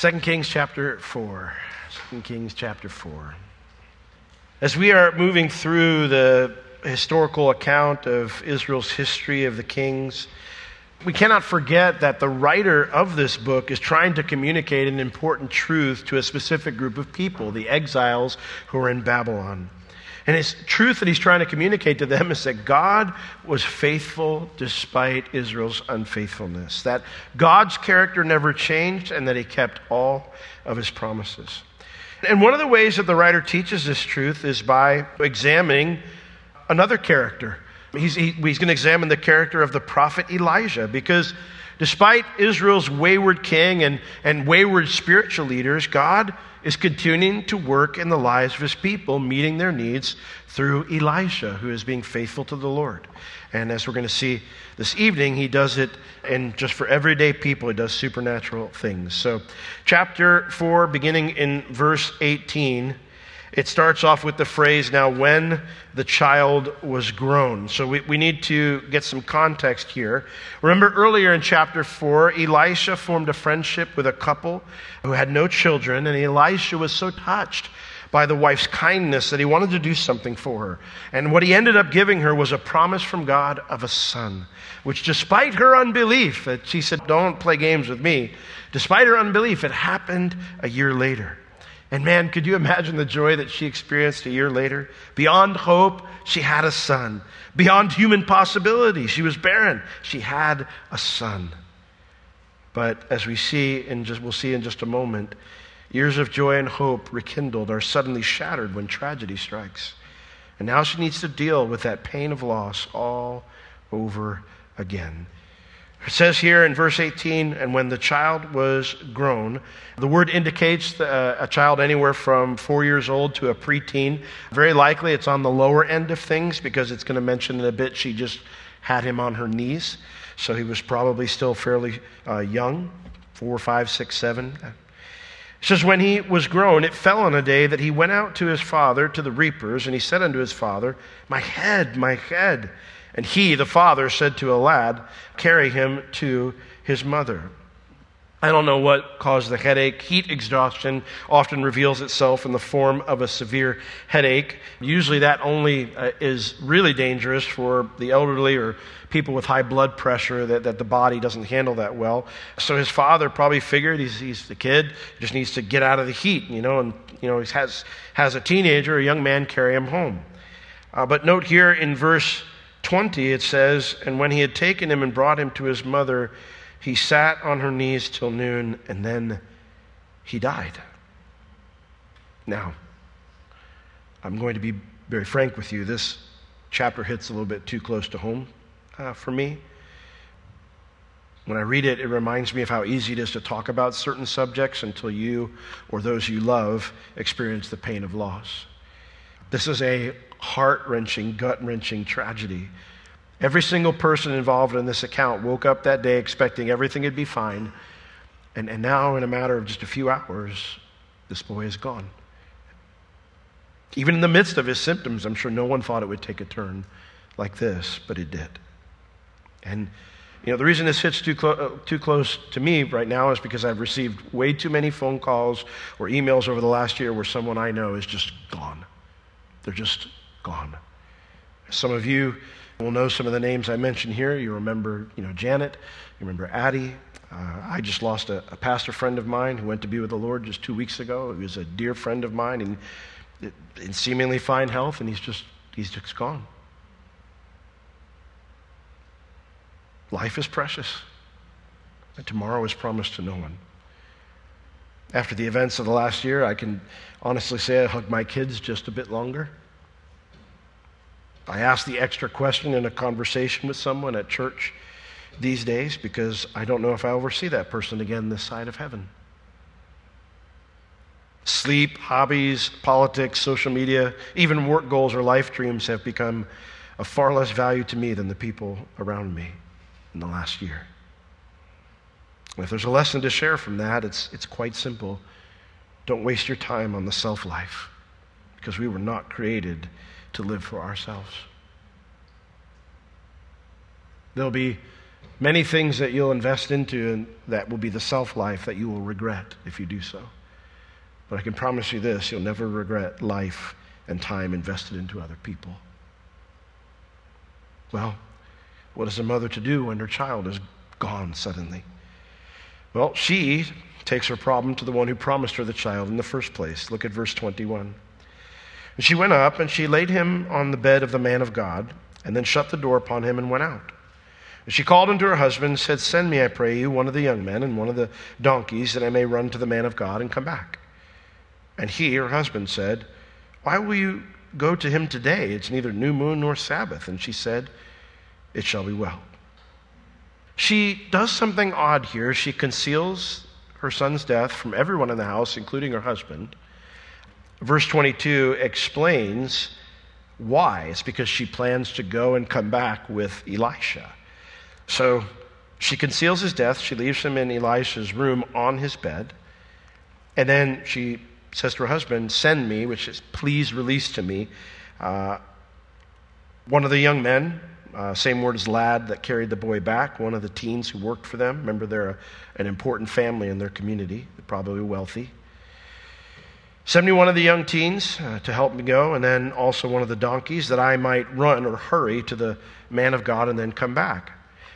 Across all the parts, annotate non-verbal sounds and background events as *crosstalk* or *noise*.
2 Kings chapter 4. 2 Kings chapter 4. As we are moving through the historical account of Israel's history of the kings, we cannot forget that the writer of this book is trying to communicate an important truth to a specific group of people, the exiles who are in Babylon. And his truth that he's trying to communicate to them is that God was faithful despite Israel's unfaithfulness, that God's character never changed, and that he kept all of his promises. And one of the ways that the writer teaches this truth is by examining another character. He's, he, he's going to examine the character of the prophet Elijah because despite Israel's wayward king and, and wayward spiritual leaders, God is continuing to work in the lives of his people, meeting their needs through Elisha, who is being faithful to the Lord. And as we're going to see this evening, he does it and just for everyday people, he does supernatural things. So, chapter 4, beginning in verse 18. It starts off with the phrase, now when the child was grown. So we, we need to get some context here. Remember earlier in chapter 4, Elisha formed a friendship with a couple who had no children, and Elisha was so touched by the wife's kindness that he wanted to do something for her. And what he ended up giving her was a promise from God of a son, which despite her unbelief, that she said, Don't play games with me, despite her unbelief, it happened a year later. And man, could you imagine the joy that she experienced a year later? Beyond hope, she had a son. Beyond human possibility, she was barren. She had a son. But as we see, and just, we'll see in just a moment, years of joy and hope rekindled are suddenly shattered when tragedy strikes. And now she needs to deal with that pain of loss all over again. It says here in verse 18, and when the child was grown, the word indicates uh, a child anywhere from four years old to a preteen. Very likely it's on the lower end of things because it's going to mention in a bit she just had him on her knees. So he was probably still fairly uh, young, four, five, six, seven. It says, When he was grown, it fell on a day that he went out to his father, to the reapers, and he said unto his father, My head, my head. And he, the father, said to a lad, Carry him to his mother. I don't know what caused the headache. Heat exhaustion often reveals itself in the form of a severe headache. Usually, that only uh, is really dangerous for the elderly or people with high blood pressure that, that the body doesn't handle that well. So, his father probably figured he's, he's the kid, just needs to get out of the heat, you know, and you know, he has, has a teenager, a young man, carry him home. Uh, but note here in verse 20, it says, And when he had taken him and brought him to his mother, he sat on her knees till noon, and then he died. Now, I'm going to be very frank with you. This chapter hits a little bit too close to home uh, for me. When I read it, it reminds me of how easy it is to talk about certain subjects until you or those you love experience the pain of loss. This is a heart wrenching, gut wrenching tragedy. Every single person involved in this account woke up that day expecting everything would be fine. And, and now, in a matter of just a few hours, this boy is gone. Even in the midst of his symptoms, I'm sure no one thought it would take a turn like this, but it did. And, you know, the reason this hits too, clo- too close to me right now is because I've received way too many phone calls or emails over the last year where someone I know is just gone. They're just gone. Some of you will know some of the names I mentioned here. You remember, you know, Janet. You remember Addie. Uh, I just lost a, a, pastor friend of mine who went to be with the Lord just two weeks ago. He was a dear friend of mine and in seemingly fine health, and he's just he's just gone. Life is precious, and tomorrow is promised to no one. After the events of the last year, I can honestly say I hugged my kids just a bit longer. I ask the extra question in a conversation with someone at church these days because I don't know if I'll ever see that person again this side of heaven. Sleep, hobbies, politics, social media, even work goals or life dreams have become of far less value to me than the people around me in the last year. And if there's a lesson to share from that, it's, it's quite simple. Don't waste your time on the self life because we were not created to live for ourselves. There'll be Many things that you'll invest into and that will be the self life that you will regret if you do so. But I can promise you this you'll never regret life and time invested into other people. Well, what is a mother to do when her child is gone suddenly? Well, she takes her problem to the one who promised her the child in the first place. Look at verse 21. And she went up and she laid him on the bed of the man of God, and then shut the door upon him and went out. And she called unto her husband and said, Send me, I pray you, one of the young men and one of the donkeys, that I may run to the man of God and come back. And he, her husband, said, Why will you go to him today? It's neither new moon nor Sabbath. And she said, It shall be well. She does something odd here. She conceals her son's death from everyone in the house, including her husband. Verse 22 explains why. It's because she plans to go and come back with Elisha. So she conceals his death. She leaves him in Elisha's room on his bed. And then she says to her husband, Send me, which is please release to me, uh, one of the young men uh, same word as lad that carried the boy back, one of the teens who worked for them. Remember, they're a, an important family in their community, they're probably wealthy. 71 of the young teens uh, to help me go, and then also one of the donkeys that I might run or hurry to the man of God and then come back.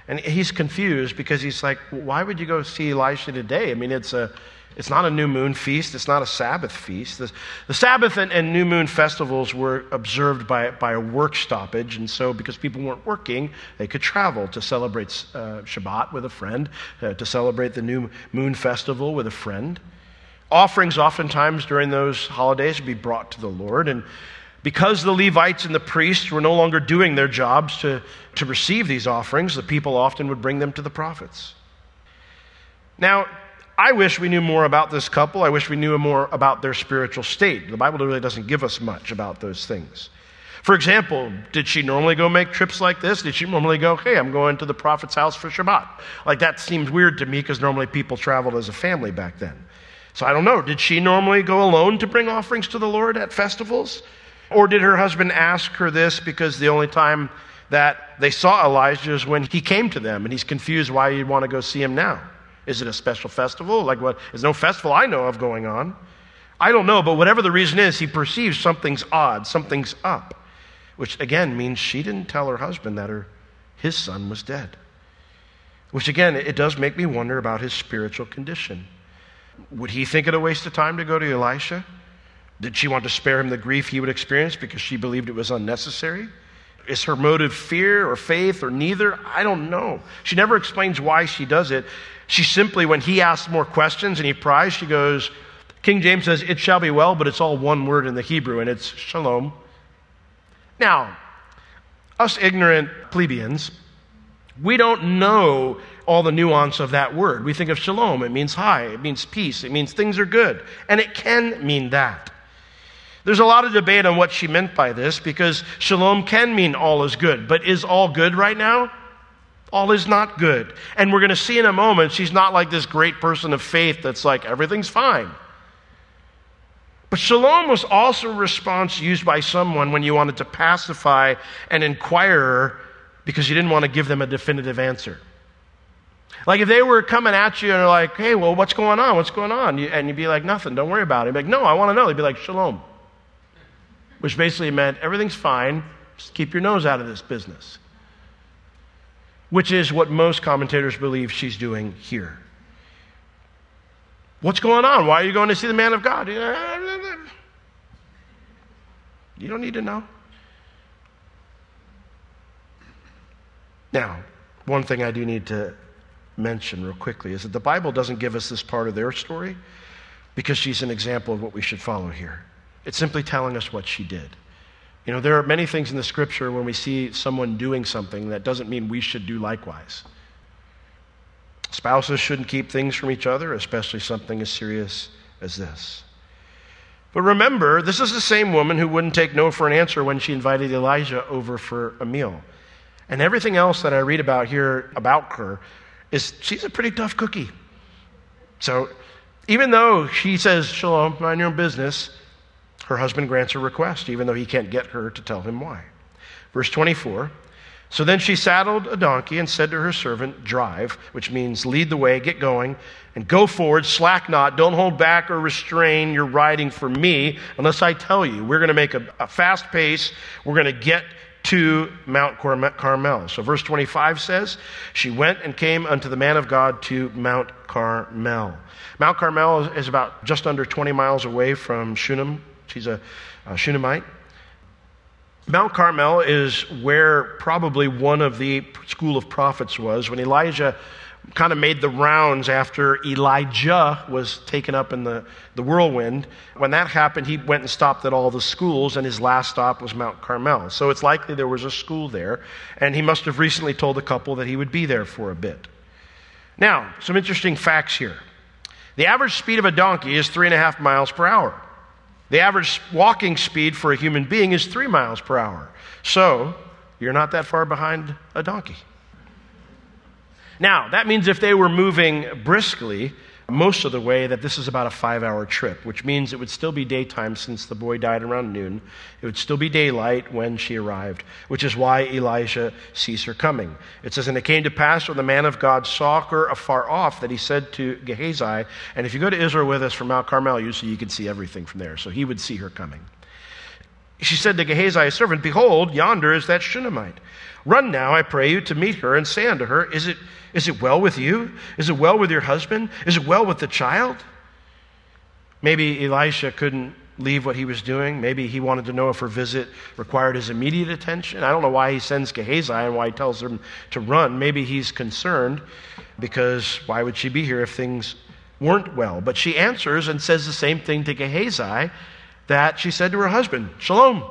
And he's confused because he's like, why would you go see Elisha today? I mean, it's a, it's not a new moon feast. It's not a Sabbath feast. The, the Sabbath and, and, new moon festivals were observed by, by a work stoppage. And so, because people weren't working, they could travel to celebrate uh, Shabbat with a friend, uh, to celebrate the new moon festival with a friend. Offerings, oftentimes during those holidays, would be brought to the Lord. And because the Levites and the priests were no longer doing their jobs to, to receive these offerings, the people often would bring them to the prophets. Now, I wish we knew more about this couple. I wish we knew more about their spiritual state. The Bible really doesn't give us much about those things. For example, did she normally go make trips like this? Did she normally go, hey, I'm going to the prophet's house for Shabbat? Like that seems weird to me because normally people traveled as a family back then. So I don't know. Did she normally go alone to bring offerings to the Lord at festivals? Or did her husband ask her this because the only time that they saw Elijah is when he came to them and he's confused why you'd want to go see him now? Is it a special festival? Like what? There's no festival I know of going on. I don't know, but whatever the reason is, he perceives something's odd, something's up, which again means she didn't tell her husband that her, his son was dead. Which again, it does make me wonder about his spiritual condition. Would he think it a waste of time to go to Elisha? Did she want to spare him the grief he would experience because she believed it was unnecessary? Is her motive fear or faith or neither? I don't know. She never explains why she does it. She simply, when he asks more questions and he pries, she goes, King James says, It shall be well, but it's all one word in the Hebrew, and it's shalom. Now, us ignorant plebeians, we don't know all the nuance of that word. We think of shalom, it means hi, it means peace, it means things are good. And it can mean that. There's a lot of debate on what she meant by this because shalom can mean all is good, but is all good right now? all is not good. And we're going to see in a moment, she's not like this great person of faith that's like, everything's fine. But shalom was also a response used by someone when you wanted to pacify an inquirer because you didn't want to give them a definitive answer. Like if they were coming at you and they're like, hey, well, what's going on? What's going on? And you'd be like, nothing, don't worry about it. You'd be like, no, I want to know. They'd be like, shalom. Which basically meant everything's fine, just keep your nose out of this business which is what most commentators believe she's doing here. What's going on? Why are you going to see the man of God? You don't need to know. Now, one thing I do need to mention real quickly is that the Bible doesn't give us this part of their story because she's an example of what we should follow here. It's simply telling us what she did. You know, there are many things in the scripture when we see someone doing something that doesn't mean we should do likewise. Spouses shouldn't keep things from each other, especially something as serious as this. But remember, this is the same woman who wouldn't take no for an answer when she invited Elijah over for a meal. And everything else that I read about here about her is she's a pretty tough cookie. So even though she says, Shalom, mind your own business, her husband grants her request, even though he can't get her to tell him why. Verse 24 So then she saddled a donkey and said to her servant, Drive, which means lead the way, get going, and go forward, slack not, don't hold back or restrain your riding for me unless I tell you. We're going to make a, a fast pace. We're going to get to Mount Carmel. So verse 25 says, She went and came unto the man of God to Mount Carmel. Mount Carmel is about just under 20 miles away from Shunem. She's a, a Shunammite. Mount Carmel is where probably one of the school of prophets was when Elijah kind of made the rounds after Elijah was taken up in the, the whirlwind. When that happened, he went and stopped at all the schools, and his last stop was Mount Carmel. So it's likely there was a school there, and he must have recently told the couple that he would be there for a bit. Now, some interesting facts here. The average speed of a donkey is three and a half miles per hour. The average walking speed for a human being is three miles per hour. So, you're not that far behind a donkey. Now, that means if they were moving briskly, most of the way that this is about a five hour trip, which means it would still be daytime since the boy died around noon. It would still be daylight when she arrived, which is why Elijah sees her coming. It says, And it came to pass when the man of God saw her afar off that he said to Gehazi, and if you go to Israel with us from Mount Carmel, usually you can see everything from there. So he would see her coming. She said to Gehazi, servant, Behold, yonder is that Shunammite. Run now, I pray you, to meet her and say unto her, Is it is it well with you? Is it well with your husband? Is it well with the child? Maybe Elisha couldn't leave what he was doing. Maybe he wanted to know if her visit required his immediate attention. I don't know why he sends Gehazi and why he tells him to run. Maybe he's concerned because why would she be here if things weren't well? But she answers and says the same thing to Gehazi that she said to her husband Shalom.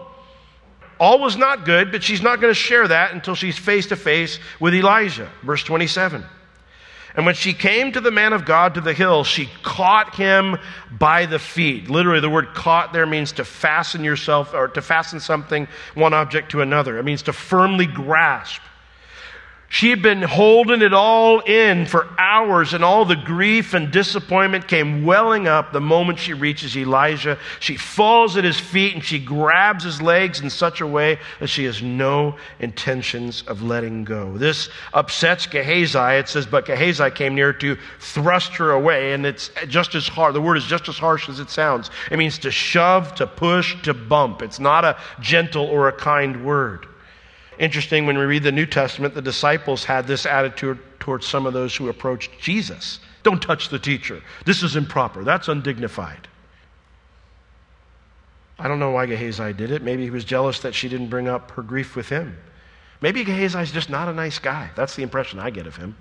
All was not good, but she's not going to share that until she's face to face with Elijah. Verse 27. And when she came to the man of God to the hill, she caught him by the feet. Literally, the word caught there means to fasten yourself or to fasten something, one object to another. It means to firmly grasp. She had been holding it all in for hours, and all the grief and disappointment came welling up the moment she reaches Elijah. She falls at his feet and she grabs his legs in such a way that she has no intentions of letting go. This upsets Gehazi. It says, But Gehazi came near to thrust her away, and it's just as hard. The word is just as harsh as it sounds. It means to shove, to push, to bump. It's not a gentle or a kind word. Interesting, when we read the New Testament, the disciples had this attitude towards some of those who approached Jesus. Don't touch the teacher. This is improper. That's undignified. I don't know why Gehazi did it. Maybe he was jealous that she didn't bring up her grief with him. Maybe Gehazi's just not a nice guy. That's the impression I get of him.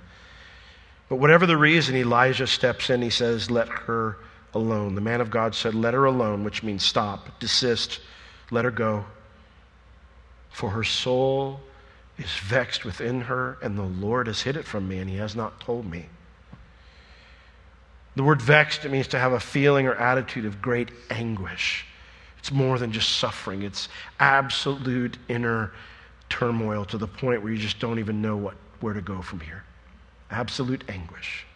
But whatever the reason, Elijah steps in. He says, Let her alone. The man of God said, Let her alone, which means stop, desist, let her go. For her soul is vexed within her, and the Lord has hid it from me, and he has not told me. The word vexed, it means to have a feeling or attitude of great anguish. It's more than just suffering, it's absolute inner turmoil to the point where you just don't even know what, where to go from here. Absolute anguish.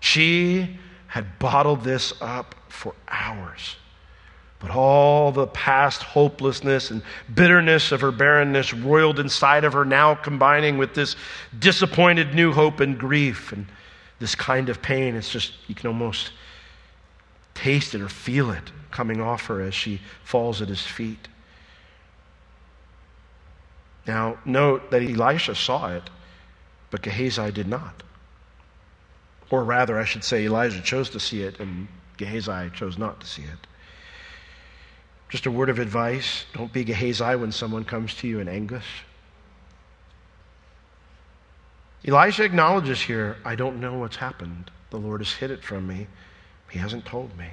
She had bottled this up for hours. But all the past hopelessness and bitterness of her barrenness roiled inside of her, now combining with this disappointed new hope and grief and this kind of pain. It's just, you can almost taste it or feel it coming off her as she falls at his feet. Now, note that Elisha saw it, but Gehazi did not. Or rather, I should say, Elijah chose to see it, and Gehazi chose not to see it. Just a word of advice don't be Gehazi when someone comes to you in anguish. Elijah acknowledges here, I don't know what's happened. The Lord has hid it from me. He hasn't told me.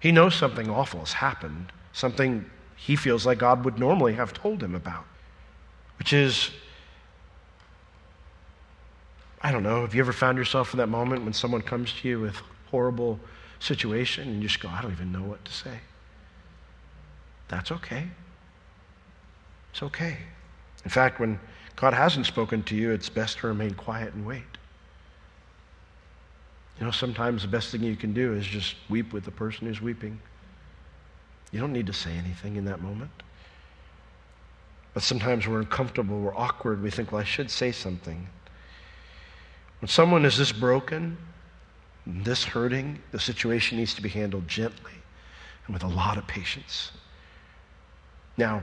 He knows something awful has happened, something he feels like God would normally have told him about, which is I don't know, have you ever found yourself in that moment when someone comes to you with horrible situation and you just go, I don't even know what to say? That's okay. It's okay. In fact, when God hasn't spoken to you, it's best to remain quiet and wait. You know, sometimes the best thing you can do is just weep with the person who's weeping. You don't need to say anything in that moment. But sometimes we're uncomfortable, we're awkward, we think, well, I should say something. When someone is this broken, this hurting, the situation needs to be handled gently and with a lot of patience. Now,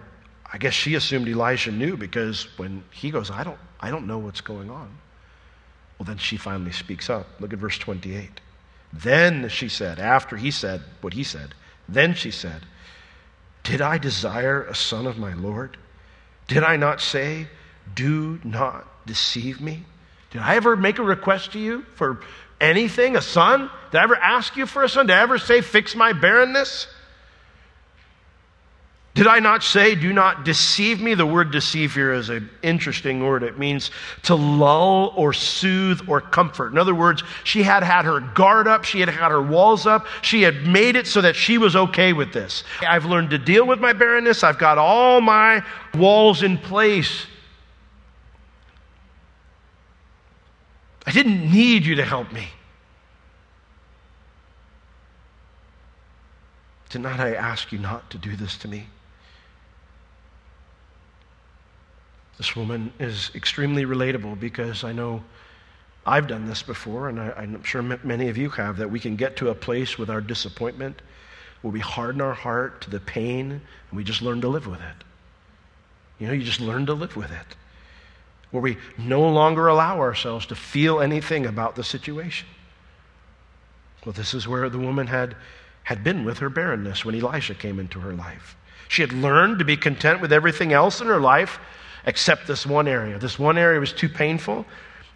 I guess she assumed Elijah knew because when he goes, I don't, I don't know what's going on. Well, then she finally speaks up. Look at verse 28. Then she said, after he said what he said, then she said, Did I desire a son of my Lord? Did I not say, Do not deceive me? Did I ever make a request to you for anything, a son? Did I ever ask you for a son? Did I ever say, Fix my barrenness? Did I not say, do not deceive me? The word deceive here is an interesting word. It means to lull or soothe or comfort. In other words, she had had her guard up, she had had her walls up, she had made it so that she was okay with this. I've learned to deal with my barrenness, I've got all my walls in place. I didn't need you to help me. Did not I ask you not to do this to me? This woman is extremely relatable because I know I've done this before, and I, am sure many of you have, that we can get to a place with our disappointment where we harden our heart to the pain and we just learn to live with it. You know, you just learn to live with it. Where we no longer allow ourselves to feel anything about the situation. Well, this is where the woman had, had been with her barrenness when Elisha came into her life. She had learned to be content with everything else in her life except this one area. This one area was too painful.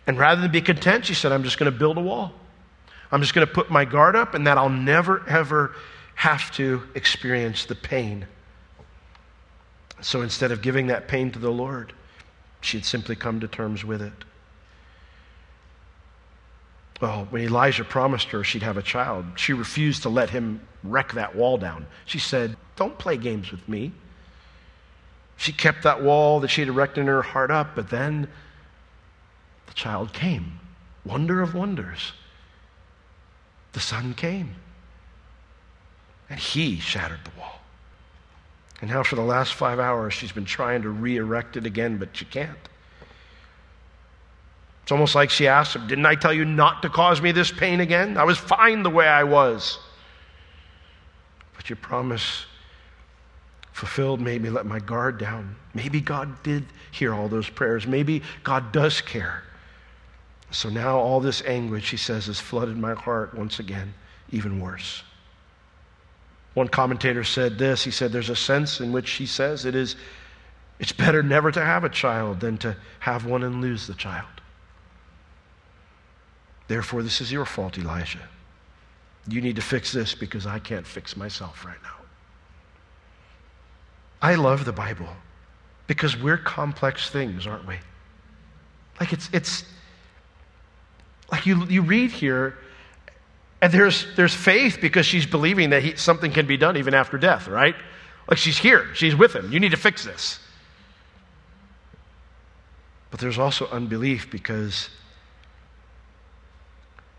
And rather than be content, she said, I'm just going to build a wall. I'm just going to put my guard up, and that I'll never, ever have to experience the pain. So instead of giving that pain to the Lord, she had simply come to terms with it. Well, when Elijah promised her she'd have a child, she refused to let him wreck that wall down. She said, Don't play games with me. She kept that wall that she had erected in her heart up, but then the child came. Wonder of wonders. The son came. And he shattered the wall. And now, for the last five hours, she's been trying to re erect it again, but she can't. It's almost like she asked him, Didn't I tell you not to cause me this pain again? I was fine the way I was. But you promise fulfilled made me let my guard down. Maybe God did hear all those prayers. Maybe God does care. So now all this anguish, he says, has flooded my heart once again, even worse. One commentator said this. He said, There's a sense in which he says it is it's better never to have a child than to have one and lose the child. Therefore, this is your fault, Elijah. You need to fix this because I can't fix myself right now. I love the Bible because we're complex things, aren't we? Like it's, it's like you, you read here, and there's, there's faith because she's believing that he, something can be done even after death, right? Like she's here, she's with him. You need to fix this. But there's also unbelief because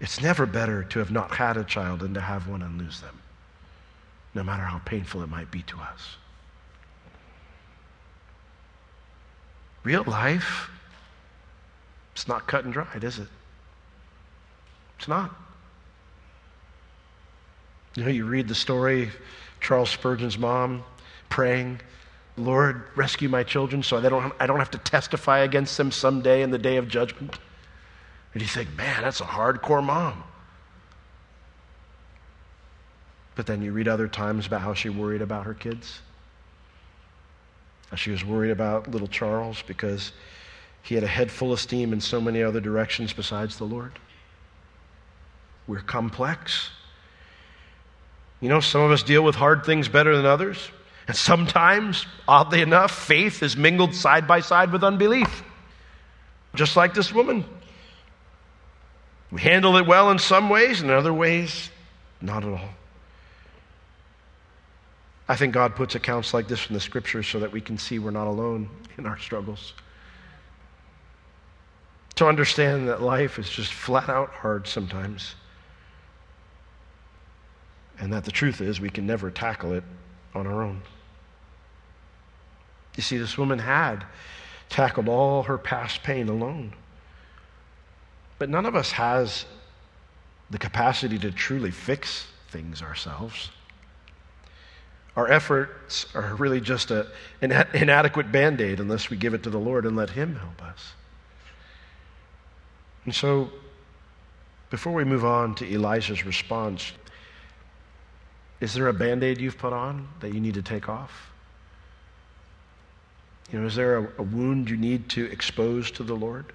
it's never better to have not had a child than to have one and lose them, no matter how painful it might be to us. Real life, it's not cut and dried, is it? It's not. You know, you read the story, Charles Spurgeon's mom praying, Lord, rescue my children so I don't, I don't have to testify against them someday in the day of judgment. And you think, man, that's a hardcore mom. But then you read other times about how she worried about her kids. She was worried about little Charles because he had a head full of steam in so many other directions besides the Lord. We're complex. You know, some of us deal with hard things better than others. And sometimes, oddly enough, faith is mingled side by side with unbelief. Just like this woman. We handle it well in some ways, and in other ways, not at all. I think God puts accounts like this in the scriptures so that we can see we're not alone in our struggles. To understand that life is just flat out hard sometimes. And that the truth is we can never tackle it on our own. You see, this woman had tackled all her past pain alone. But none of us has the capacity to truly fix things ourselves. Our efforts are really just a, an inadequate band aid unless we give it to the Lord and let Him help us. And so, before we move on to Elijah's response, is there a band aid you've put on that you need to take off? You know, is there a, a wound you need to expose to the Lord?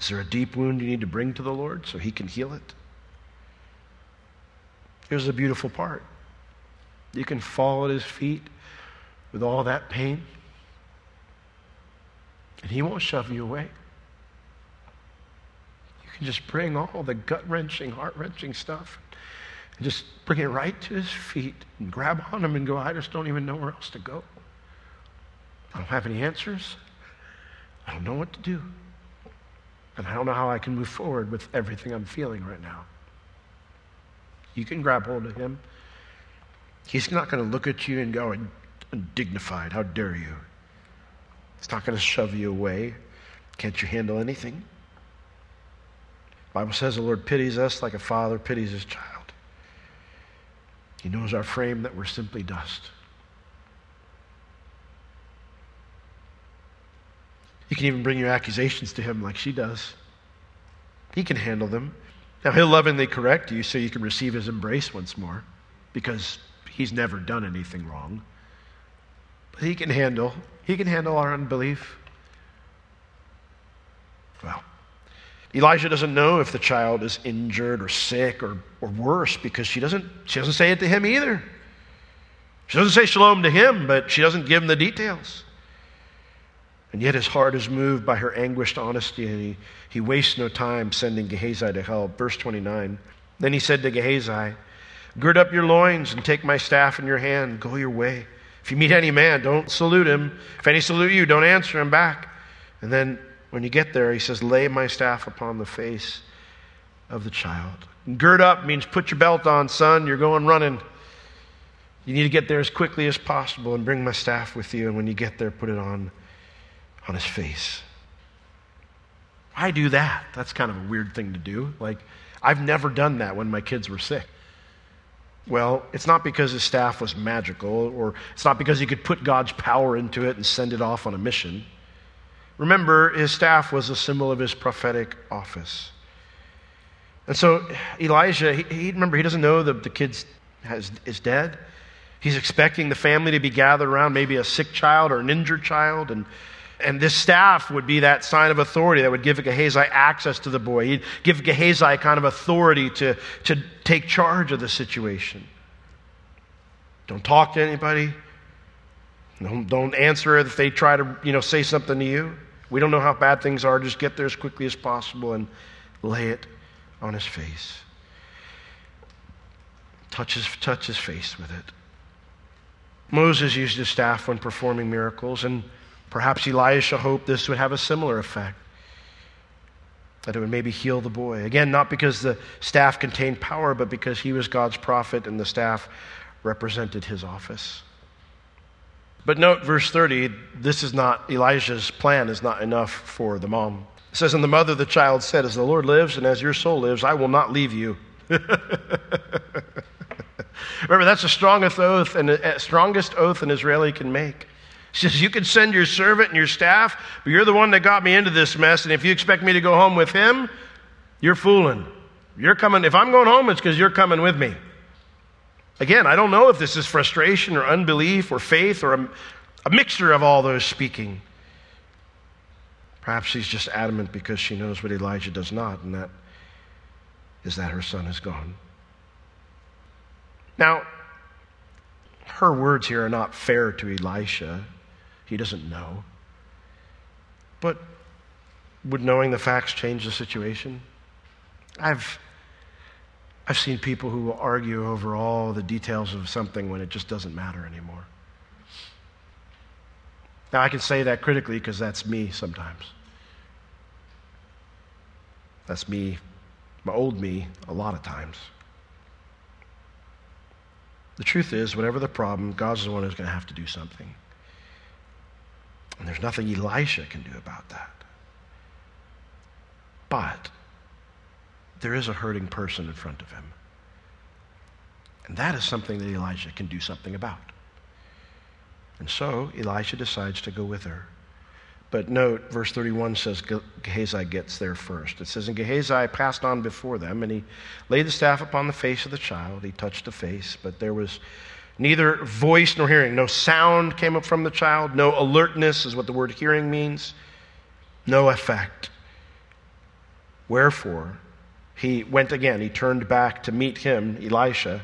Is there a deep wound you need to bring to the Lord so He can heal it? Here's the beautiful part you can fall at His feet with all that pain, and He won't shove you away. You can just bring all the gut wrenching, heart wrenching stuff and just bring it right to his feet and grab on him and go, I just don't even know where else to go. I don't have any answers. I don't know what to do. And I don't know how I can move forward with everything I'm feeling right now. You can grab hold of him. He's not going to look at you and go, undignified, how dare you? He's not going to shove you away. Can't you handle anything? Bible says the Lord pities us like a father pities his child. He knows our frame that we're simply dust. You can even bring your accusations to him like she does. He can handle them. Now, he'll lovingly correct you so you can receive his embrace once more because he's never done anything wrong. But he can handle, he can handle our unbelief. Well, Elijah doesn't know if the child is injured or sick or, or worse because she doesn't, she doesn't say it to him either. She doesn't say shalom to him, but she doesn't give him the details. And yet his heart is moved by her anguished honesty, and he, he wastes no time sending Gehazi to help. Verse 29. Then he said to Gehazi, Gird up your loins and take my staff in your hand. Go your way. If you meet any man, don't salute him. If any salute you, don't answer him back. And then when you get there, he says, Lay my staff upon the face of the child. And gird up means put your belt on, son. You're going running. You need to get there as quickly as possible and bring my staff with you. And when you get there, put it on on his face. Why do that? That's kind of a weird thing to do. Like, I've never done that when my kids were sick. Well, it's not because his staff was magical, or it's not because he could put God's power into it and send it off on a mission. Remember, his staff was a symbol of his prophetic office. And so Elijah, he, he remember, he doesn't know that the kid is dead. He's expecting the family to be gathered around maybe a sick child or an injured child. And, and this staff would be that sign of authority that would give Gehazi access to the boy. He'd give Gehazi kind of authority to, to take charge of the situation. Don't talk to anybody. Don't, don't answer if they try to you know, say something to you. We don't know how bad things are. Just get there as quickly as possible and lay it on his face. Touch his, touch his face with it. Moses used his staff when performing miracles, and perhaps Elisha hoped this would have a similar effect. That it would maybe heal the boy. Again, not because the staff contained power, but because he was God's prophet and the staff represented his office. But note verse 30, this is not, Elijah's plan is not enough for the mom. It says, And the mother of the child said, As the Lord lives and as your soul lives, I will not leave you. *laughs* Remember, that's the strongest oath and uh, strongest oath an Israeli can make. She says, You can send your servant and your staff, but you're the one that got me into this mess, and if you expect me to go home with him, you're fooling. You're coming, if I'm going home, it's because you're coming with me. Again, I don't know if this is frustration or unbelief or faith or a, a mixture of all those speaking. Perhaps she's just adamant because she knows what Elijah does not, and that is that her son is gone. Now, her words here are not fair to Elisha. He doesn't know. But would knowing the facts change the situation? I've I've seen people who will argue over all the details of something when it just doesn't matter anymore. Now, I can say that critically because that's me sometimes. That's me, my old me, a lot of times. The truth is, whatever the problem, God's the one who's going to have to do something. And there's nothing Elisha can do about that. But there is a hurting person in front of him. And that is something that Elijah can do something about. And so Elisha decides to go with her. But note, verse 31 says Gehazi gets there first. It says, And Gehazi passed on before them, and he laid the staff upon the face of the child. He touched the face, but there was neither voice nor hearing. No sound came up from the child. No alertness is what the word hearing means. No effect. Wherefore, he went again. He turned back to meet him, Elisha,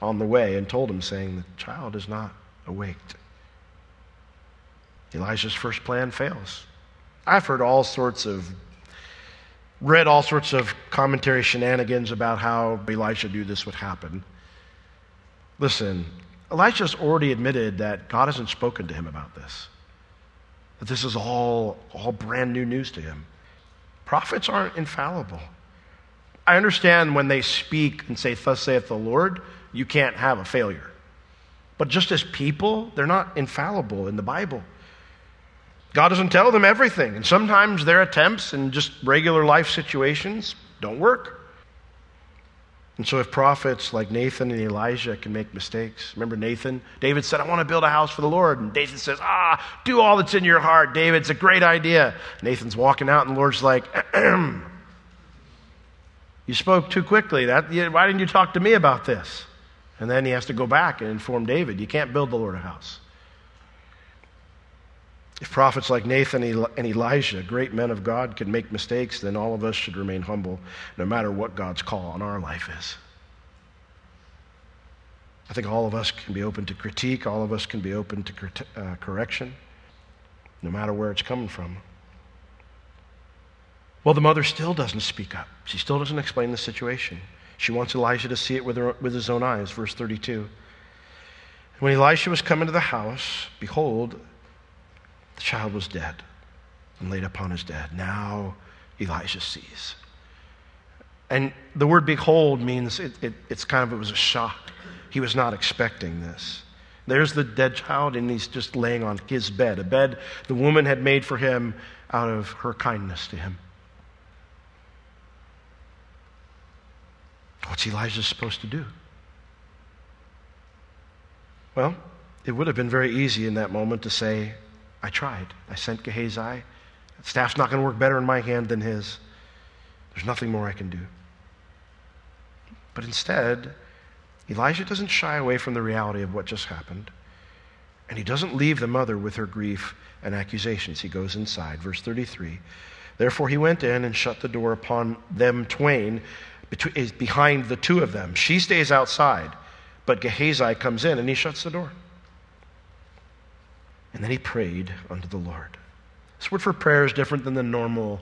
on the way, and told him, saying, The child is not awaked. Elijah's first plan fails. I've heard all sorts of, read all sorts of commentary shenanigans about how Elisha knew this would happen. Listen, Elijah's already admitted that God hasn't spoken to him about this, that this is all, all brand new news to him. Prophets aren't infallible. I understand when they speak and say, Thus saith the Lord, you can't have a failure. But just as people, they're not infallible in the Bible. God doesn't tell them everything. And sometimes their attempts in just regular life situations don't work. And so, if prophets like Nathan and Elijah can make mistakes, remember Nathan? David said, I want to build a house for the Lord. And Nathan says, Ah, do all that's in your heart, David. It's a great idea. Nathan's walking out, and the Lord's like, *clears throat* You spoke too quickly. That, why didn't you talk to me about this? And then he has to go back and inform David, You can't build the Lord a house. If prophets like Nathan and Elijah, great men of God, could make mistakes, then all of us should remain humble no matter what God's call on our life is. I think all of us can be open to critique, all of us can be open to uh, correction, no matter where it's coming from. Well, the mother still doesn't speak up. She still doesn't explain the situation. She wants Elijah to see it with, her, with his own eyes. Verse 32. When Elisha was coming to the house, behold, the child was dead and laid upon his dead. Now Elijah sees. And the word behold means it, it, it's kind of, it was a shock. He was not expecting this. There's the dead child, and he's just laying on his bed, a bed the woman had made for him out of her kindness to him. What's Elijah supposed to do? Well, it would have been very easy in that moment to say, I tried. I sent Gehazi. Staff's not going to work better in my hand than his. There's nothing more I can do. But instead, Elijah doesn't shy away from the reality of what just happened. And he doesn't leave the mother with her grief and accusations. He goes inside. Verse 33 Therefore he went in and shut the door upon them twain, behind the two of them. She stays outside, but Gehazi comes in and he shuts the door. And then he prayed unto the Lord. This word for prayer is different than the normal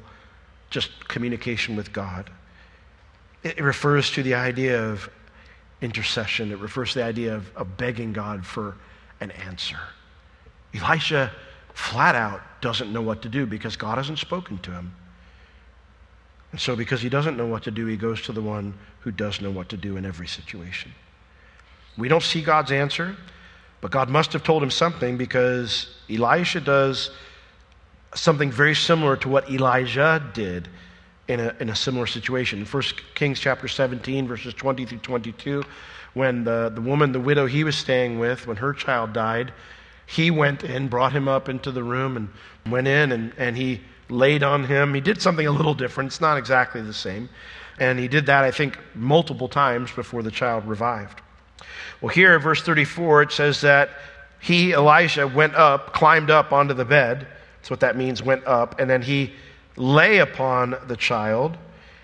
just communication with God. It, refers to the idea of intercession, it refers to the idea of, of begging God for an answer. Elisha flat out doesn't know what to do because God hasn't spoken to him. And so, because he doesn't know what to do, he goes to the one who does know what to do in every situation. We don't see God's answer. But God must have told him something because Elisha does something very similar to what Elijah did in a, in a similar situation. In 1 Kings chapter 17, verses 20 through 22, when the, the woman, the widow he was staying with, when her child died, he went in, brought him up into the room, and went in and, and he laid on him. He did something a little different. It's not exactly the same. And he did that, I think, multiple times before the child revived. Well, here, verse 34, it says that he, Elijah, went up, climbed up onto the bed. That's what that means, went up. And then he lay upon the child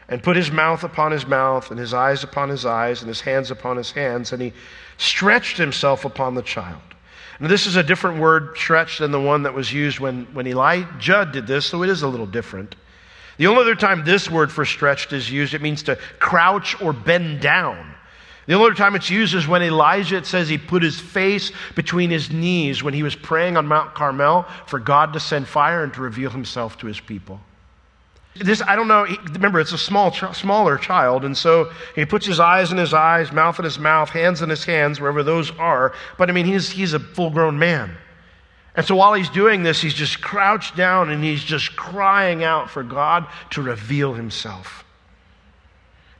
and put his mouth upon his mouth and his eyes upon his eyes and his hands upon his hands. And he stretched himself upon the child. Now, this is a different word, stretched, than the one that was used when, when Elijah did this, so it is a little different. The only other time this word for stretched is used, it means to crouch or bend down. The only time it's used is when Elijah, it says he put his face between his knees when he was praying on Mount Carmel for God to send fire and to reveal himself to his people. This, I don't know. Remember, it's a small, smaller child, and so he puts his eyes in his eyes, mouth in his mouth, hands in his hands, wherever those are. But I mean, he's, he's a full grown man. And so while he's doing this, he's just crouched down and he's just crying out for God to reveal himself.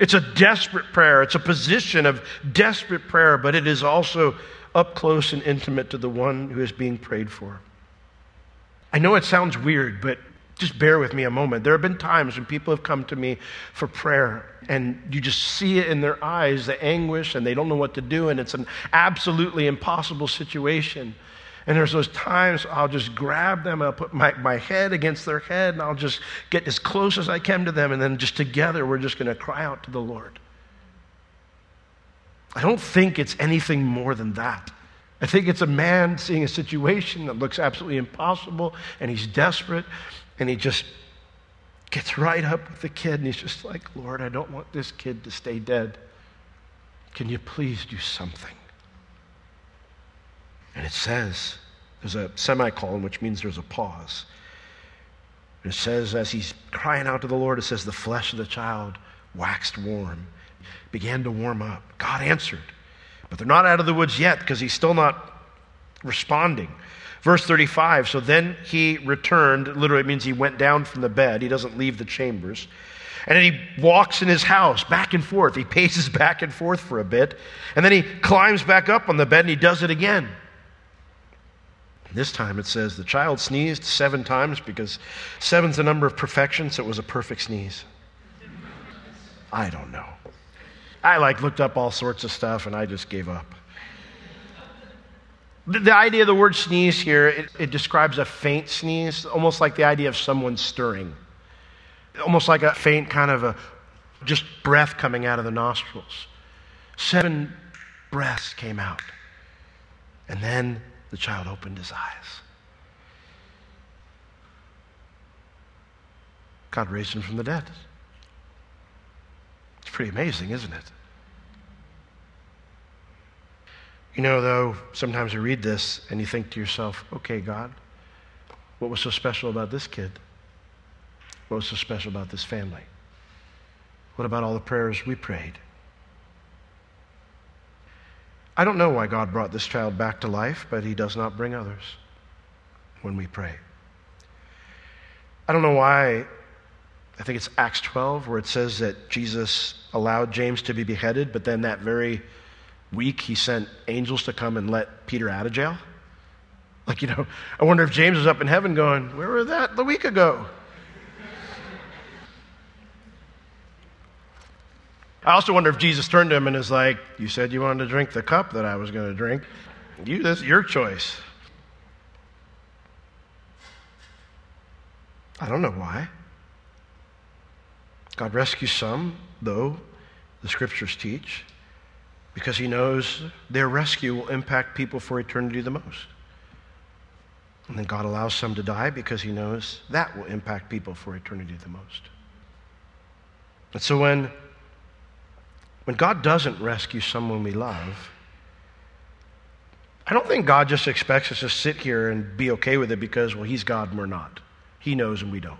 It's a desperate prayer. It's a position of desperate prayer, but it is also up close and intimate to the one who is being prayed for. I know it sounds weird, but just bear with me a moment. There have been times when people have come to me for prayer, and you just see it in their eyes the anguish, and they don't know what to do, and it's an absolutely impossible situation. And there's those times I'll just grab them, I'll put my, my head against their head, and I'll just get as close as I can to them, and then just together we're just going to cry out to the Lord. I don't think it's anything more than that. I think it's a man seeing a situation that looks absolutely impossible, and he's desperate, and he just gets right up with the kid and he's just like, Lord, I don't want this kid to stay dead. Can you please do something? And it says, there's a semicolon, which means there's a pause. And it says, as he's crying out to the Lord, it says, the flesh of the child waxed warm, began to warm up. God answered. But they're not out of the woods yet because he's still not responding. Verse 35 So then he returned, literally means he went down from the bed. He doesn't leave the chambers. And then he walks in his house back and forth. He *laughs* paces back and forth for a bit. And then he climbs back up on the bed and he does it again. This time it says the child sneezed seven times because seven's the number of perfection, so it was a perfect sneeze. I don't know. I like looked up all sorts of stuff and I just gave up. The, the idea of the word sneeze here, it, it describes a faint sneeze, almost like the idea of someone stirring. Almost like a faint kind of a just breath coming out of the nostrils. Seven breaths came out. And then the child opened his eyes. God raised him from the dead. It's pretty amazing, isn't it? You know, though, sometimes you read this and you think to yourself, okay, God, what was so special about this kid? What was so special about this family? What about all the prayers we prayed? I don't know why God brought this child back to life, but he does not bring others when we pray. I don't know why, I think it's Acts 12, where it says that Jesus allowed James to be beheaded, but then that very week he sent angels to come and let Peter out of jail? Like, you know, I wonder if James was up in heaven going, Where were that the week ago? I also wonder if Jesus turned to him and is like, You said you wanted to drink the cup that I was going to drink. You, that's your choice. I don't know why. God rescues some, though, the scriptures teach because he knows their rescue will impact people for eternity the most. And then God allows some to die because he knows that will impact people for eternity the most. And so when, when God doesn't rescue someone we love, I don't think God just expects us to sit here and be okay with it because, well, he's God and we're not. He knows and we don't.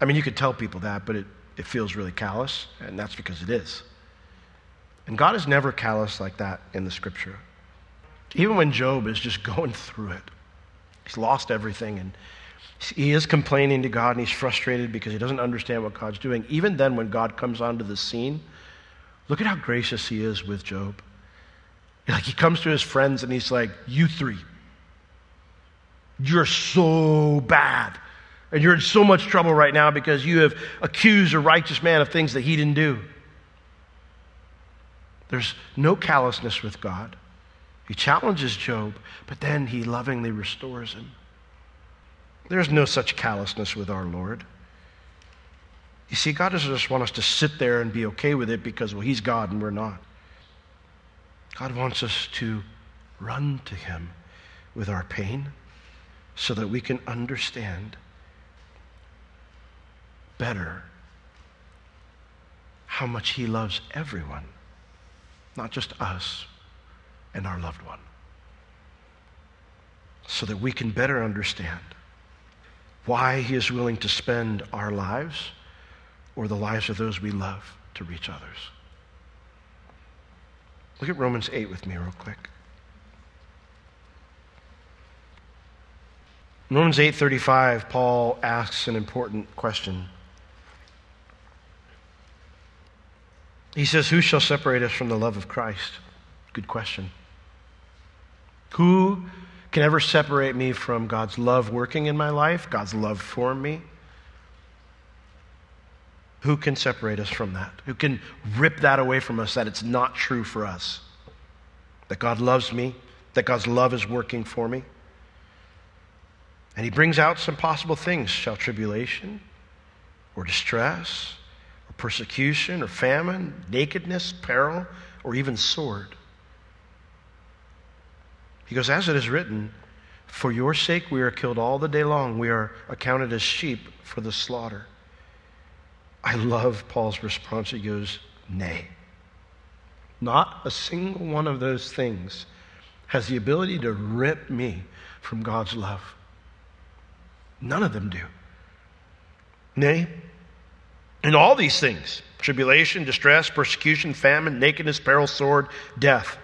I mean, you could tell people that, but it, it feels really callous, and that's because it is. And God is never callous like that in the scripture. Even when Job is just *laughs* going through it, he's lost everything and he is complaining to God and he's frustrated because he doesn't understand what God's doing. Even then, when God comes onto the scene, look at how gracious he is with Job. Like he comes to his friends and he's like, You three, you're so bad. And you're in so much trouble right now because you have accused a righteous man of things that he didn't do. There's no callousness with God. He challenges Job, but then he lovingly restores him. There's no such callousness with our Lord. You see, God doesn't just want us to sit there and be okay with it because, well, He's God and we're not. God wants us to run to Him with our pain so that we can understand better how much He loves everyone not just us and our loved one, so that we can better understand why He is willing to spend our lives or the lives of those we love to reach others. Look at Romans 8 with me, real quick. In Romans 8:35, Paul asks an important question. He says, Who shall separate us from the love of Christ? Good question. Who can ever separate me from God's love working in my life, God's love for me? Who can separate us from that? Who can rip that away from us that it's not true for us? That God loves me, that God's love is working for me? And he brings out some possible things shall tribulation or distress or persecution or famine, nakedness, peril, or even sword. He goes, As it is written, For your sake we are killed all the day long, we are accounted as sheep for the slaughter. I love Paul's response. He goes, Nay. Not a single one of those things has the ability to rip me from God's love. None of them do. Nay, in all these things tribulation, distress, persecution, famine, nakedness, peril, sword, death.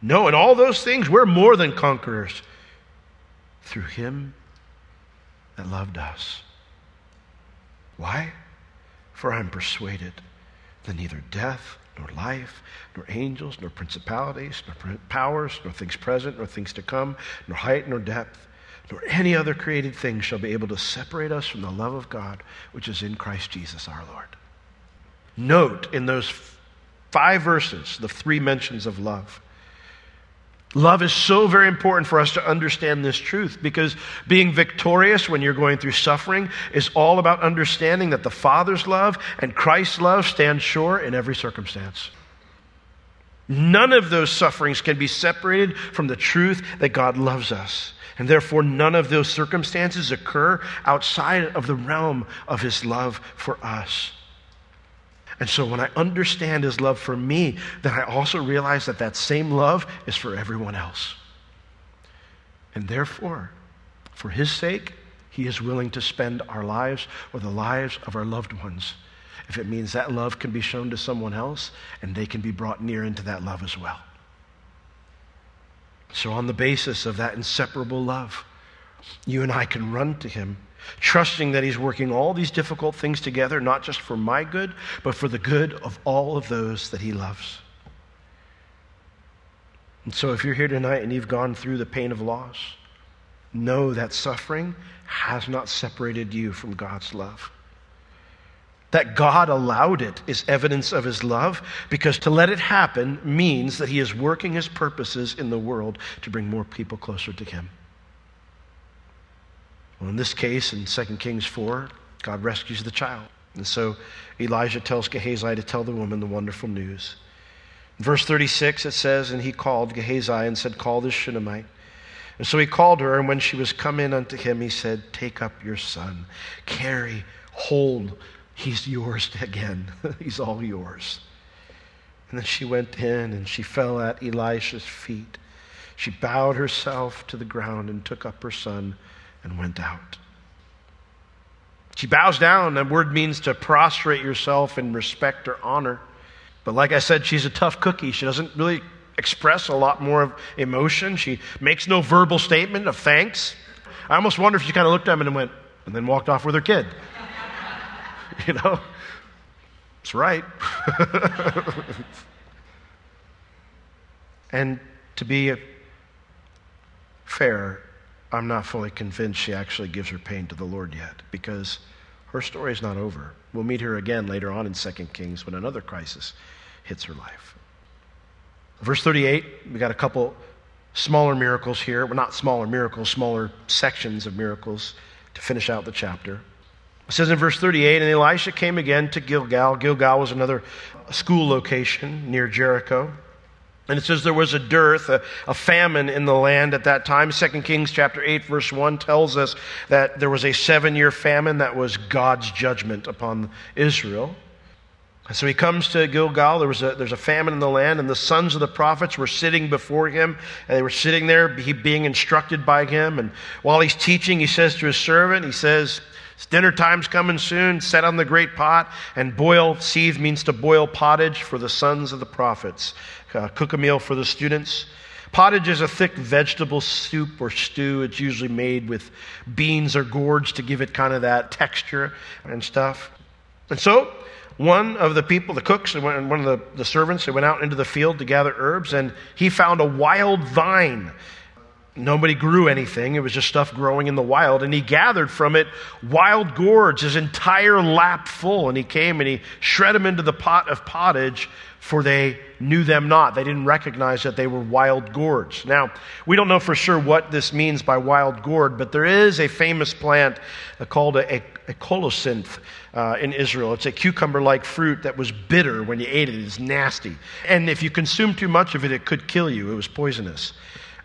No, in all those things, we're more than conquerors through Him that loved us. Why? For I am persuaded that neither death, nor life, nor angels, nor principalities, nor powers, nor things present, nor things to come, nor height, nor depth nor any other created thing shall be able to separate us from the love of God which is in Christ Jesus our Lord. Note in those five verses the three mentions of love. Love is so very important for us to understand this truth because being victorious when you're going through suffering is all about understanding that the Father's love and Christ's love stand sure in every circumstance. None of those sufferings can be separated from the truth that God loves us. And therefore, none of those circumstances occur outside of the realm of his love for us. And so, when I understand his love for me, then I also realize that that same love is for everyone else. And therefore, for his sake, he is willing to spend our lives or the lives of our loved ones if it means that love can be shown to someone else and they can be brought near into that love as well. So, on the basis of that inseparable love, you and I can run to Him, trusting that He's working all these difficult things together, not just for my good, but for the good of all of those that He loves. And so, if you're here tonight and you've gone through the pain of loss, know that suffering has not separated you from God's love. That God allowed it is evidence of his love because to let it happen means that he is working his purposes in the world to bring more people closer to him. Well, in this case, in 2 Kings 4, God rescues the child. And so Elijah tells Gehazi to tell the woman the wonderful news. In verse 36, it says, And he called Gehazi and said, Call this Shunammite. And so he called her, and when she was come in unto him, he said, Take up your son, carry, hold He's yours again. *laughs* He's all yours. And then she went in and she fell at Elisha's feet. She bowed herself to the ground and took up her son and went out. She bows down. That word means to prostrate yourself in respect or honor. But like I said, she's a tough cookie. She doesn't really express a lot more of emotion. She makes no verbal statement of thanks. I almost wonder if she kind of looked at him and went, and then walked off with her kid. *laughs* you know? It's right. *laughs* and to be fair, I'm not fully convinced she actually gives her pain to the Lord yet because her story is not over. We'll meet her again later on in 2 Kings when another crisis hits her life. Verse 38, we got a couple smaller miracles here. Well, not smaller miracles, smaller sections of miracles to finish out the chapter. It says in verse 38 And Elisha came again to Gilgal. Gilgal was another school location near Jericho. And it says there was a dearth, a, a, famine in the land at that time. 2 Kings chapter 8, verse 1 tells us that there was a seven year famine that was God's judgment upon Israel. So he comes to Gilgal. There was a, there's a famine in the land, and the sons of the prophets were sitting before him, and they were sitting there, he being instructed by him. And while he's teaching, he says to his servant, he says, Dinner time's coming soon. Set on the great pot and boil. Seethe means to boil pottage for the sons of the prophets. Uh, cook a meal for the students. Pottage is a thick vegetable soup or stew. It's usually made with beans or gourds to give it kind of that texture and stuff. And so, one of the people, the cooks, and one of the, the servants, they went out into the field to gather herbs, and he found a wild vine Nobody grew anything. It was just stuff growing in the wild. And he gathered from it wild gourds, his entire lap full. And he came and he shred them into the pot of pottage, for they knew them not. They didn't recognize that they were wild gourds. Now, we don't know for sure what this means by wild gourd, but there is a famous plant called a, a, a colocynth uh, in Israel. It's a cucumber like fruit that was bitter when you ate it. It's nasty. And if you consume too much of it, it could kill you. It was poisonous.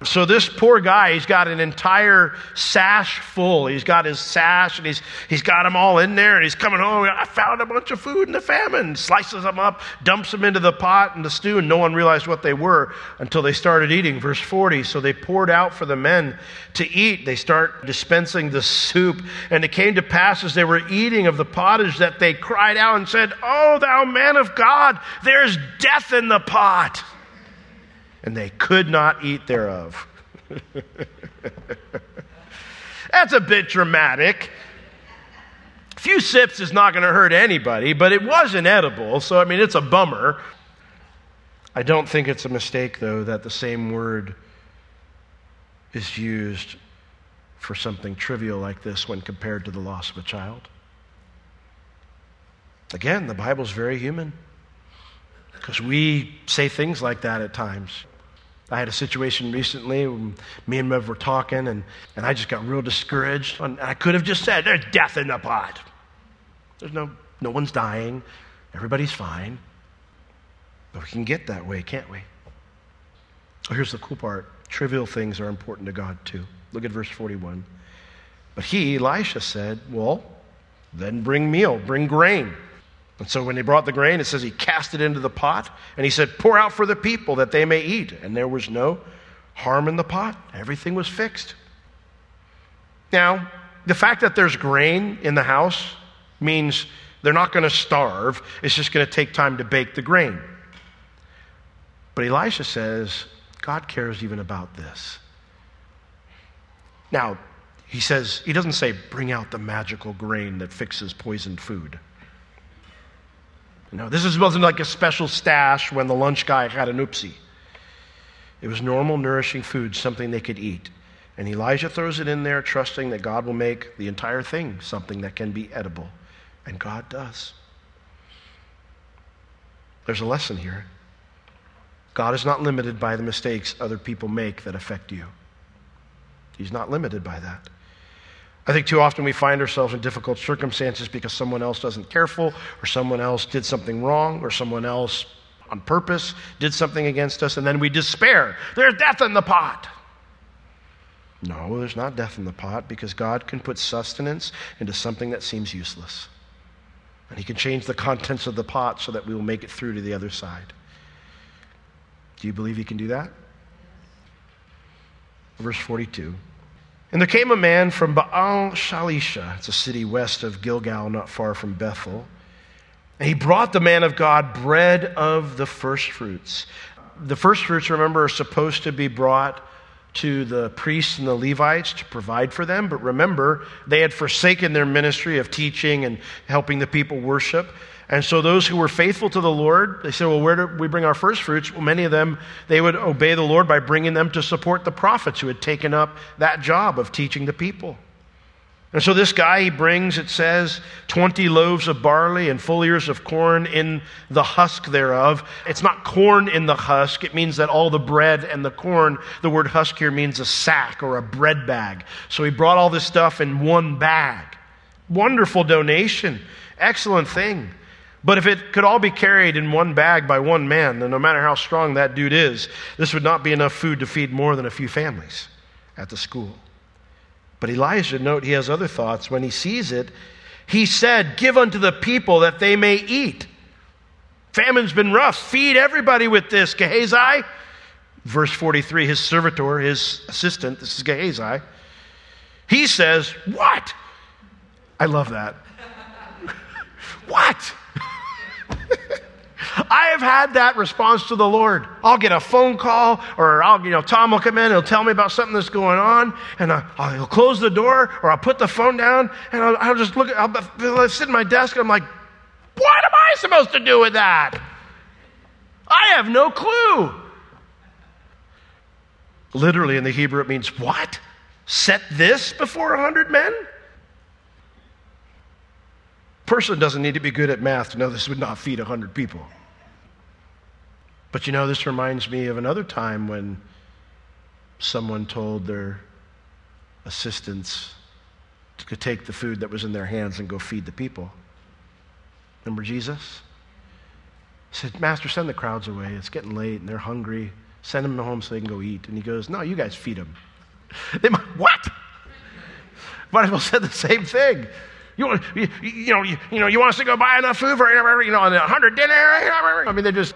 So this poor guy, he's got an entire sash full. He's got his sash and he's, he's got them all in there and he's coming home. I found a bunch of food in the famine. Slices them up, dumps them into the pot and the stew and no one realized what they were until they started eating. Verse 40. So they poured out for the men to eat. They start dispensing the soup. And it came to pass as they were eating of the pottage that they cried out and said, Oh, thou man of God, there's death in the pot and they could not eat thereof. *laughs* That's a bit dramatic. A few sips is not going to hurt anybody, but it was inedible, so I mean, it's a bummer. I don't think it's a mistake, though, that the same word is used for something trivial like this when compared to the loss of a child. Again, the Bible's very human because we say things like that at times. I had a situation recently me and Mev were talking, and, and I just got real discouraged. And I could have just said, There's death in the pot. There's no, no one's dying, everybody's fine. But we can get that way, can't we? Oh, here's the cool part trivial things are important to God too. Look at verse 41. But he, Elisha, said, Well, then bring meal, bring grain. And so when they brought the grain, it says he cast it into the pot and he said, Pour out for the people that they may eat. And there was no harm in the pot, everything was fixed. Now, the fact that there's grain in the house means they're not going to starve, it's just going to take time to bake the grain. But Elisha says, God cares even about this. Now, he says, he doesn't say, bring out the magical grain that fixes poisoned food. No, this wasn't like a special stash when the lunch guy had an oopsie. It was normal, nourishing food, something they could eat. And Elijah throws it in there, trusting that God will make the entire thing something that can be edible. And God does. There's a lesson here. God is not limited by the mistakes other people make that affect you. He's not limited by that. I think too often we find ourselves in difficult circumstances because someone else wasn't careful, or someone else did something wrong, or someone else on purpose did something against us, and then we despair. There's death in the pot. No, there's not death in the pot because God can put sustenance into something that seems useless. And He can change the contents of the pot so that we will make it through to the other side. Do you believe He can do that? Verse 42. And there came a man from Baal Shalisha, it's a city west of Gilgal, not far from Bethel. And he brought the man of God bread of the first fruits. The first fruits, remember, are supposed to be brought to the priests and the Levites to provide for them. But remember, they had forsaken their ministry of teaching and helping the people worship. And so those who were faithful to the Lord, they said, Well, where do we bring our first fruits? Well, many of them, they would obey the Lord by bringing them to support the prophets who had taken up that job of teaching the people. And so this guy, he brings, it says, 20 loaves of barley and full ears of corn in the husk thereof. It's not corn in the husk. It means that all the bread and the corn, the word husk here means a sack or a bread bag. So he brought all this stuff in one bag. Wonderful donation. Excellent thing. But if it could all be carried in one bag by one man, then no matter how strong that dude is, this would not be enough food to feed more than a few families at the school. But Elijah, note he has other thoughts. When he sees it, he said, Give unto the people that they may eat. Famine's been rough. Feed everybody with this. Gehazi, verse 43, his servitor, his assistant, this is Gehazi, he says, What? I love that. *laughs* what? I have had that response to the Lord. I'll get a phone call, or I'll, you know, Tom will come in, he'll tell me about something that's going on, and I'll, he'll close the door, or I'll put the phone down, and I'll, I'll just look, I'll, I'll sit at my desk, and I'm like, what am I supposed to do with that? I have no clue. Literally in the Hebrew, it means what? Set this before a hundred men? Person doesn't need to be good at math to know this would not feed a hundred people. But you know, this reminds me of another time when someone told their assistants to take the food that was in their hands and go feed the people. Remember Jesus? He said, Master, send the crowds away. It's getting late and they're hungry. Send them home so they can go eat. And he goes, No, you guys feed them. *laughs* They might, what? *laughs* Might as well said the same thing. You, you, you, know, you, you know, you want us to go buy enough food for, you know, a hundred dinner? *laughs* I mean, they're just.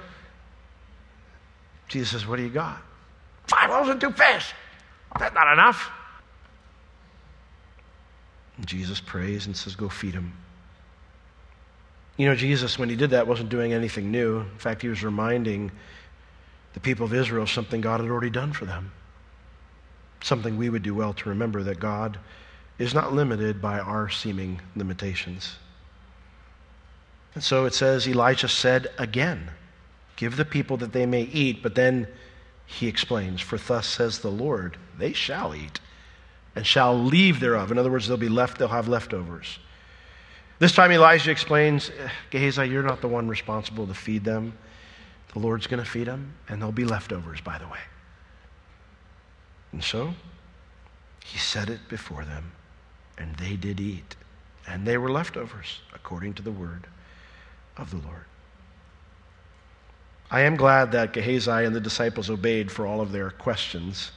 Jesus says, What do you got? Five loaves and two fish. That's not enough. And Jesus prays and says, Go feed them. You know, Jesus, when he did that, wasn't doing anything new. In fact, he was reminding the people of Israel something God had already done for them. Something we would do well to remember that God is not limited by our seeming limitations. And so it says, Elijah said again, Give the people that they may eat. But then he explains, For thus says the Lord, they shall eat and shall leave thereof. In other words, they'll be left, they'll have leftovers. This time Elijah explains, eh, Gehazi, you're not the one responsible to feed them. The Lord's going to feed them, and there'll be leftovers, by the way. And so he set it before them, and they did eat. And they were leftovers, according to the word of the Lord. I am glad that Gehazi and the disciples obeyed for all of their questions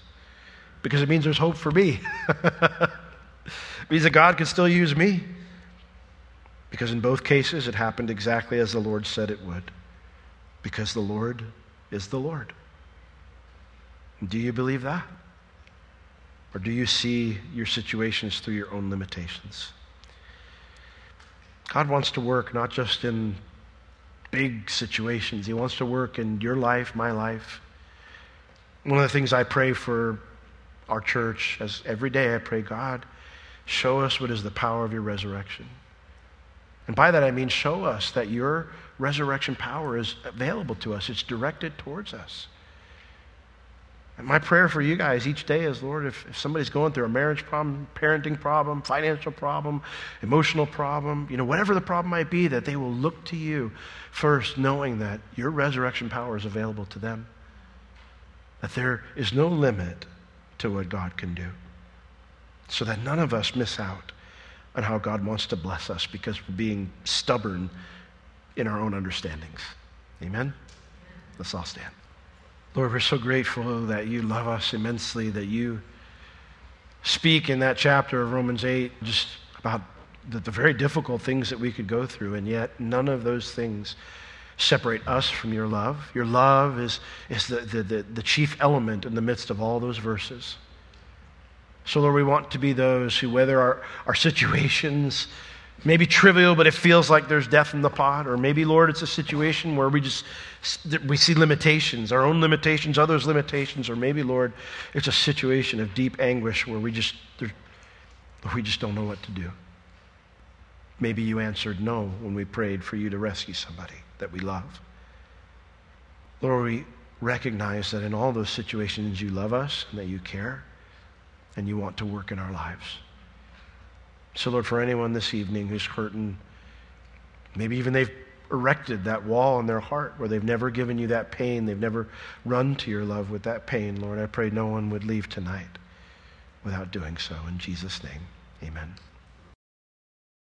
because it means there's hope for me. *laughs* it means that God can still use me. Because in both cases, it happened exactly as the Lord said it would. Because the Lord is the Lord. Do you believe that? Or do you see your situations through your own limitations? God wants to work not just in big situations, He wants to work in your life, my life. One of the things I pray for our church, as every day I pray, God, show us what is the power of your resurrection. And by that I mean show us that your resurrection power is available to us, it's directed towards us. And my prayer for you guys each day is, Lord, if, if somebody's going through a marriage problem, parenting problem, financial problem, emotional problem, you know, whatever the problem might be, that they will look to you first, knowing that your resurrection power is available to them. That there is no limit to what God can do. So that none of us miss out on how God wants to bless us because we're being stubborn in our own understandings. Amen? Let's all stand. Lord, we're so grateful that you love us immensely, that you speak in that chapter of Romans 8 just about the, the, very difficult things that we could go through, and yet none of those things separate us from your love. Your love is, is the, the, the, the chief element in the midst of all those verses. So, Lord, we want to be those who, whether our, our *laughs* situations maybe trivial, but it feels like there's death in the pot, or maybe, Lord, it's a situation where we just we see limitations, our own limitations, others' limitations, or maybe, Lord, it's a situation of deep anguish where we just we just don't know what to do. Maybe you answered no when we prayed for you to rescue somebody that we love. Lord, we recognize that in all those situations you love us and that you care and you want to work in our lives. So, Lord, for anyone this evening who's hurting, maybe even they've erected that wall in their heart where they've never given you that pain, they've never run to your love with that pain, Lord, I pray no one would leave tonight without doing so. In Jesus' name, amen.